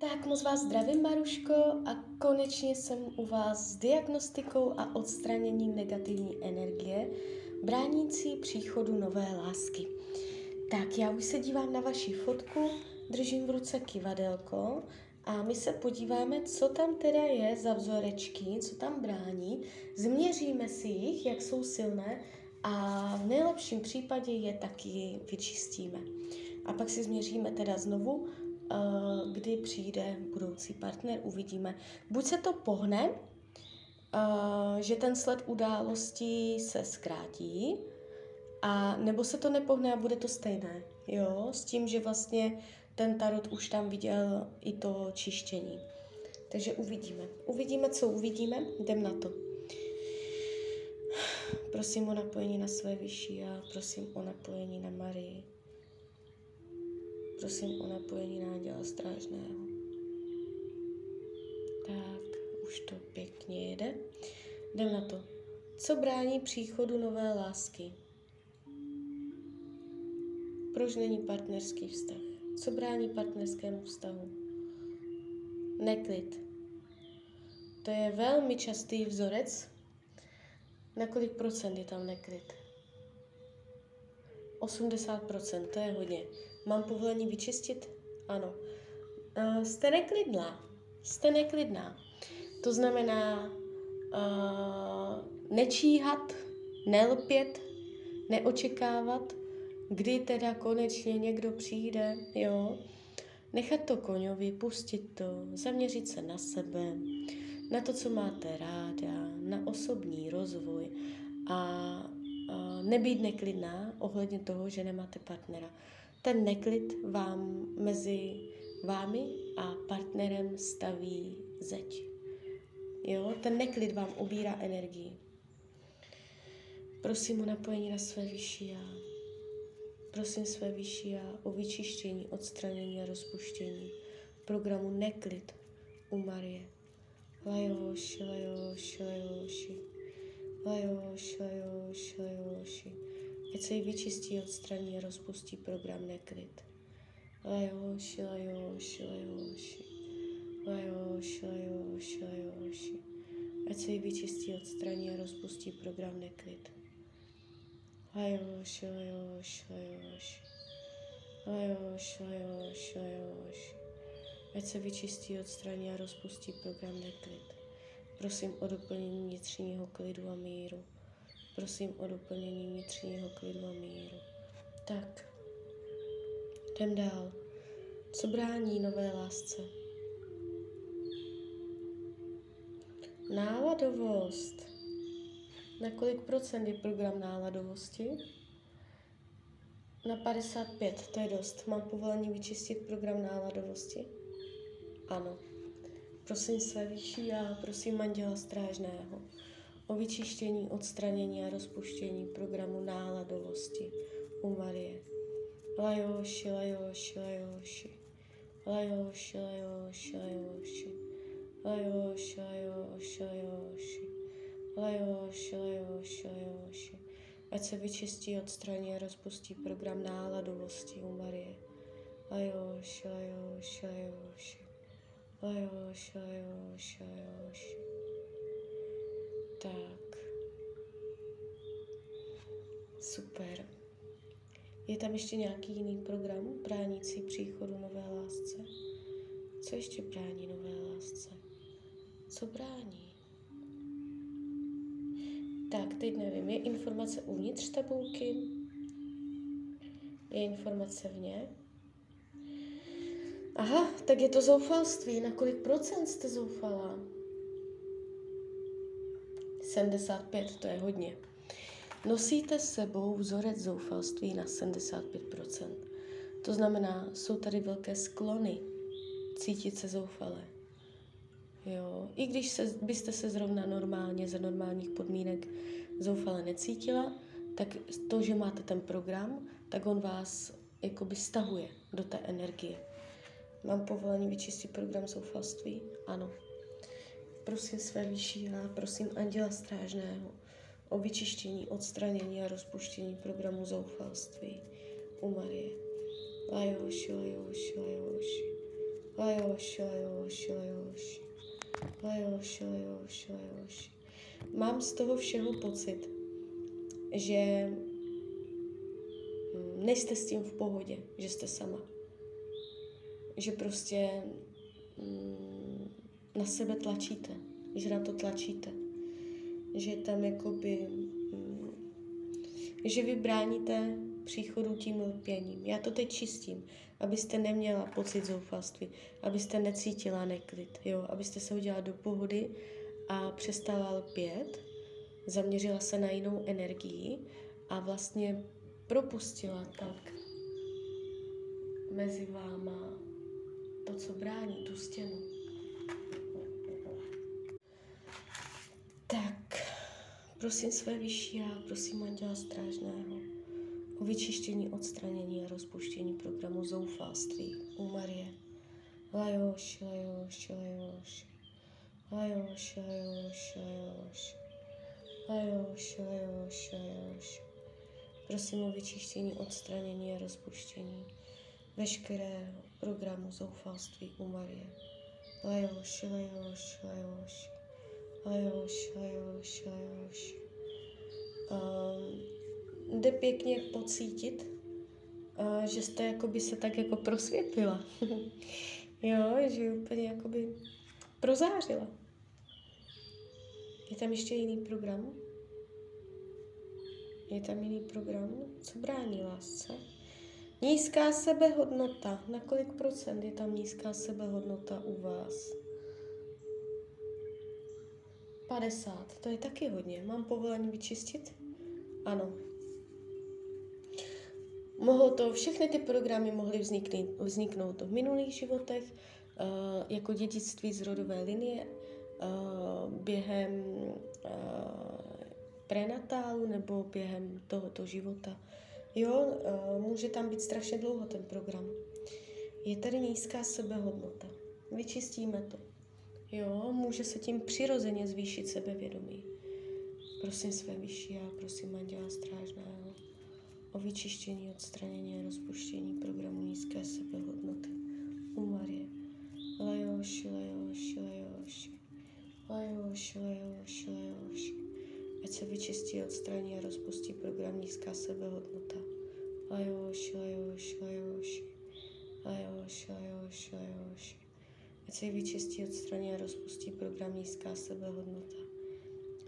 Tak moc vás zdravím, Maruško, a konečně jsem u vás s diagnostikou a odstraněním negativní energie, bránící příchodu nové lásky. Tak já už se dívám na vaši fotku, držím v ruce kivadelko a my se podíváme, co tam teda je za vzorečky, co tam brání, změříme si jich, jak jsou silné a v nejlepším případě je taky vyčistíme. A pak si změříme teda znovu, kdy přijde budoucí partner, uvidíme. Buď se to pohne, eh, že ten sled událostí se zkrátí, a nebo se to nepohne a bude to stejné, jo, s tím, že vlastně ten tarot už tam viděl i to čištění. Takže uvidíme. Uvidíme, co uvidíme, jdem na to. Prosím o napojení na své vyšší a prosím o napojení na Marii. Prosím o napojení na Anděla Strážného. Tak, už to pěkně jede. Jdem na to. Co brání příchodu nové lásky? Proč není partnerský vztah? Co brání partnerskému vztahu? Neklid. To je velmi častý vzorec. Na kolik procent je tam neklid? 80%, to je hodně. Mám povolení vyčistit? Ano. Uh, jste neklidná. Jste neklidná. To znamená uh, nečíhat, nelpět, neočekávat, kdy teda konečně někdo přijde, jo. Nechat to koňovi, pustit to, zaměřit se na sebe, na to, co máte ráda, na osobní rozvoj a, a nebýt neklidná ohledně toho, že nemáte partnera. Ten neklid vám mezi vámi a partnerem staví zeď. Jo, ten neklid vám ubírá energii. Prosím o napojení na své vyšší já. Prosím své vyšší já o vyčištění, odstranění a rozpuštění programu Neklid u Marie. Lajoši, lajoši, lajoši. Lajoši, lajoši, lajoši. Ať se jí vyčistí, odstraní a rozpustí program Neklid. Lajoši, lajoši, lajoši. Lajoši, lajoši, lajoši. Ať se jí vyčistí, odstraní a rozpustí program Neklid. Lajoši, lajoši, lajoši. Lajoši, lajoši, lajoši. Ať se vyčistí, odstraní a rozpustí program neklid. Prosím o doplnění vnitřního klidu a míru. Prosím o doplnění vnitřního klidu a míru. Tak, jdem dál. Co brání nové lásce? Náladovost. Na kolik procent je program náladovosti? Na 55, to je dost. Mám povolení vyčistit program náladovosti? Ano. Prosím své vyšší a prosím manděla strážného o vyčištění, odstranění a rozpuštění programu náladovosti u Marie. Lajoši, lajoši, lajoši. Lajoši, lajoši, lajoši. Lajoši, lajoši, lajoši. Lajoši, lajoši, lajoši. Ať se vyčistí, odstraní a rozpustí program náladovosti u Marie. Lajoši, lajoši, lajoši. Lajoši, lajoši, lajoši. Tak. Super. Je tam ještě nějaký jiný program bránící příchodu nové lásce? Co ještě brání nové lásce? Co brání? Tak, teď nevím, je informace uvnitř tabulky? Je informace vně? Aha, tak je to zoufalství. Na kolik procent jste zoufalá? 75, to je hodně. Nosíte s sebou vzorec zoufalství na 75%. To znamená, jsou tady velké sklony cítit se zoufalé. Jo. I když se, byste se zrovna normálně, za normálních podmínek zoufale necítila, tak to, že máte ten program, tak on vás jakoby stahuje do té energie. Mám povolení vyčistit program zoufalství? Ano. Prosím své vyšší já, prosím Anděla Strážného o vyčištění, odstranění a rozpuštění programu zoufalství u Marie. Lajoši, lajoši, lajoši. Lajoši, lajoši, lajoši. Lajoši, lajoši, lajoši. Mám z toho všeho pocit, že hm, nejste s tím v pohodě, že jste sama. Že prostě mm, na sebe tlačíte, že na to tlačíte. Že tam jakoby, mm, že vy bráníte příchodu tím lpěním. Já to teď čistím, abyste neměla pocit zoufalství, abyste necítila neklid, jo? abyste se udělala do pohody a přestala lpět, zaměřila se na jinou energii a vlastně propustila tak mezi váma to, co brání tu stěnu. Prosím své vyšší a prosím Anděla Strážného o vyčištění, odstranění a rozpuštění programu zoufalství u Marie. Lajoš, lajoš, lajoš. Lajoš, lajoš, lajoš. Lajoš, lajoš, lajoš. Prosím o vyčištění, odstranění a rozpuštění veškerého programu zoufalství u Marie. Lajoš, lajoš, lajoš. Lajoš, lajoš, lajoš. Um, jde pěkně pocítit, uh, že jste jakoby se tak jako prosvětlila. jo, že úplně jakoby prozářila. Je tam ještě jiný program? Je tam jiný program? Co brání lásce? Nízká sebehodnota. Na kolik procent je tam nízká sebehodnota u vás? 50. To je taky hodně. Mám povolení vyčistit? Ano. Mohlo to, všechny ty programy mohly vzniknout, vzniknout v minulých životech, uh, jako dědictví z rodové linie, uh, během uh, prenatálu nebo během tohoto života. Jo, může tam být strašně dlouho ten program. Je tady nízká sebehodnota. Vyčistíme to. Jo, může se tím přirozeně zvýšit sebevědomí. Prosím své vyšší a prosím Anděla Strážného o vyčištění, odstranění a rozpuštění programu nízké sebehodnoty. U Marie. Lajoši, lajoši, lajoši. Lajoši, lajoši, lajoši. Ať se vyčistí, odstraní a rozpustí program nízká sebehodnota. Lajoši, lajoši, lajoši. Lajoši, lajoši, lajoši. Ať se vyčistí, odstraní a rozpustí program nízká sebehodnota.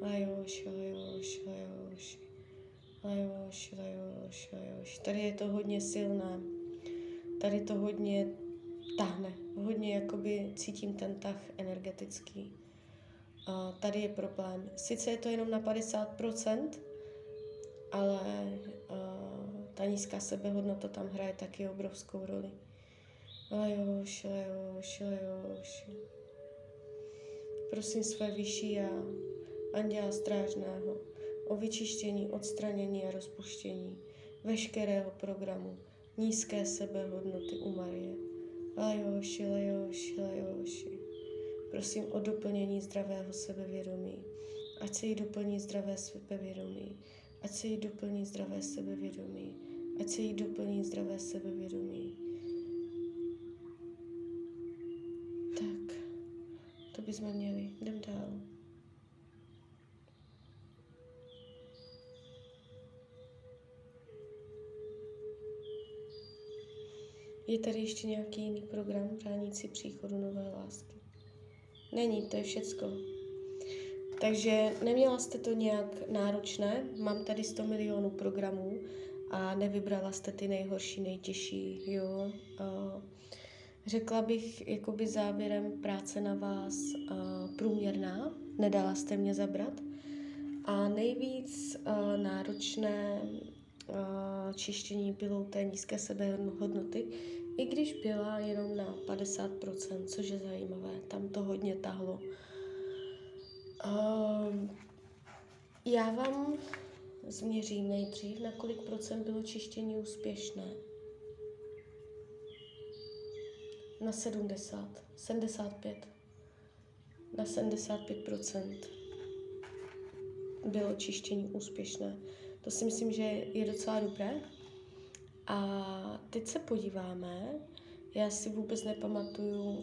Lajoši, lajoši, lajoši. Lajoš, lajoš, lajoš. Tady je to hodně silné. Tady to hodně tahne. Hodně jakoby cítím ten tah energetický. A tady je problém. Sice je to jenom na 50%, ale uh, ta nízká sebehodnota tam hraje taky obrovskou roli. Lajoš, lajoš, lajoš. Prosím své vyšší a anděla strážného, o vyčištění, odstranění a rozpuštění veškerého programu nízké sebehodnoty u Marie. Lajoši, lajoši, lajoši. Prosím o doplnění zdravého sebevědomí. Ať se jí doplní zdravé sebevědomí. Ať se jí doplní zdravé sebevědomí. Ať se jí doplní zdravé sebevědomí. To bychom měli. Jdem dál. Je tady ještě nějaký jiný program bránící příchodu nové lásky? Není, to je všecko. Takže neměla jste to nějak náročné, mám tady 100 milionů programů a nevybrala jste ty nejhorší, nejtěžší, jo. A řekla bych jakoby závěrem práce na vás a průměrná, nedala jste mě zabrat. A nejvíc a náročné a čištění bylo té nízké sebehodnoty, i když byla jenom na 50%, což je zajímavé, tam to hodně tahlo. Uh, já vám změřím nejdřív, na kolik procent bylo čištění úspěšné. Na 70, 75. Na 75% bylo čištění úspěšné. To si myslím, že je docela dobré. A teď se podíváme, Já si vůbec nepamatuju, uh,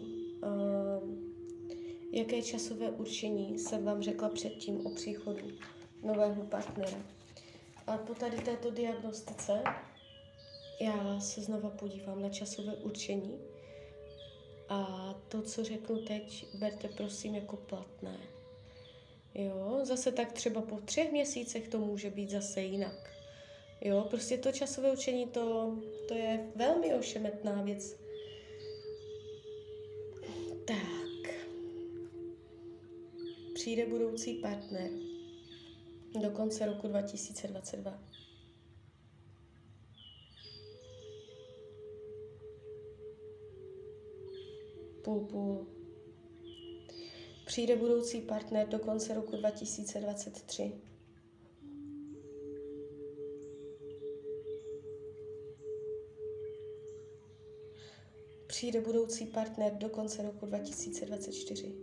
jaké časové určení jsem vám řekla předtím o příchodu nového partnera. A po tady této diagnostice já se znova podívám na časové určení a to, co řeknu teď, berte prosím jako platné. Jo, zase tak třeba po třech měsících to může být zase jinak. Jo, prostě to časové učení, to, to je velmi ošemetná věc. Tak. Přijde budoucí partner do konce roku 2022. Půl, půl. Přijde budoucí partner do konce roku 2023. Přijde budoucí partner do konce roku 2024.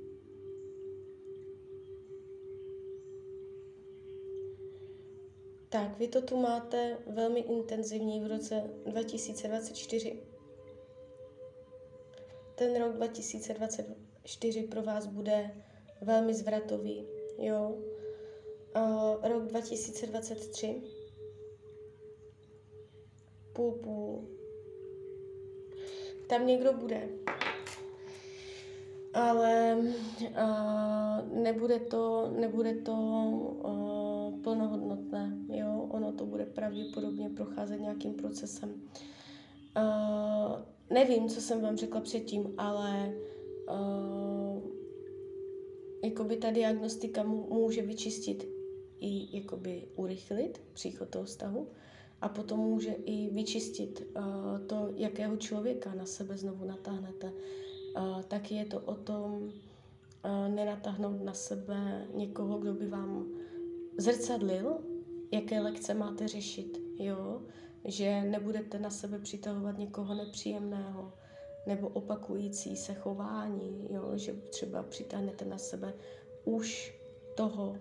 Tak, vy to tu máte velmi intenzivní v roce 2024. Ten rok 2024 pro vás bude velmi zvratový, jo. Uh, rok 2023 půl půl. Tam někdo bude. Ale uh, nebude to, nebude to uh, plnohodnotné, jo. Ono to bude pravděpodobně procházet nějakým procesem. Uh, nevím, co jsem vám řekla předtím, ale uh, jakoby ta diagnostika může vyčistit i jakoby urychlit příchod toho vztahu a potom může i vyčistit uh, to, jakého člověka na sebe znovu natáhnete. Uh, taky je to o tom uh, nenatáhnout na sebe někoho, kdo by vám zrcadlil, jaké lekce máte řešit, jo? Že nebudete na sebe přitahovat někoho nepříjemného, nebo opakující se chování, jo? že třeba přitáhnete na sebe už toho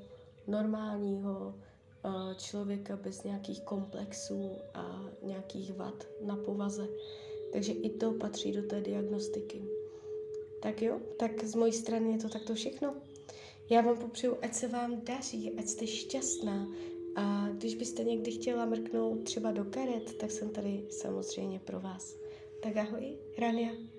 normálního uh, člověka bez nějakých komplexů a nějakých vad na povaze. Takže i to patří do té diagnostiky. Tak jo, tak z mojí strany je to takto všechno. Já vám popřeju, ať se vám daří, ať jste šťastná. A když byste někdy chtěla mrknout třeba do karet, tak jsem tady samozřejmě pro vás. Tak ahoj, Rania.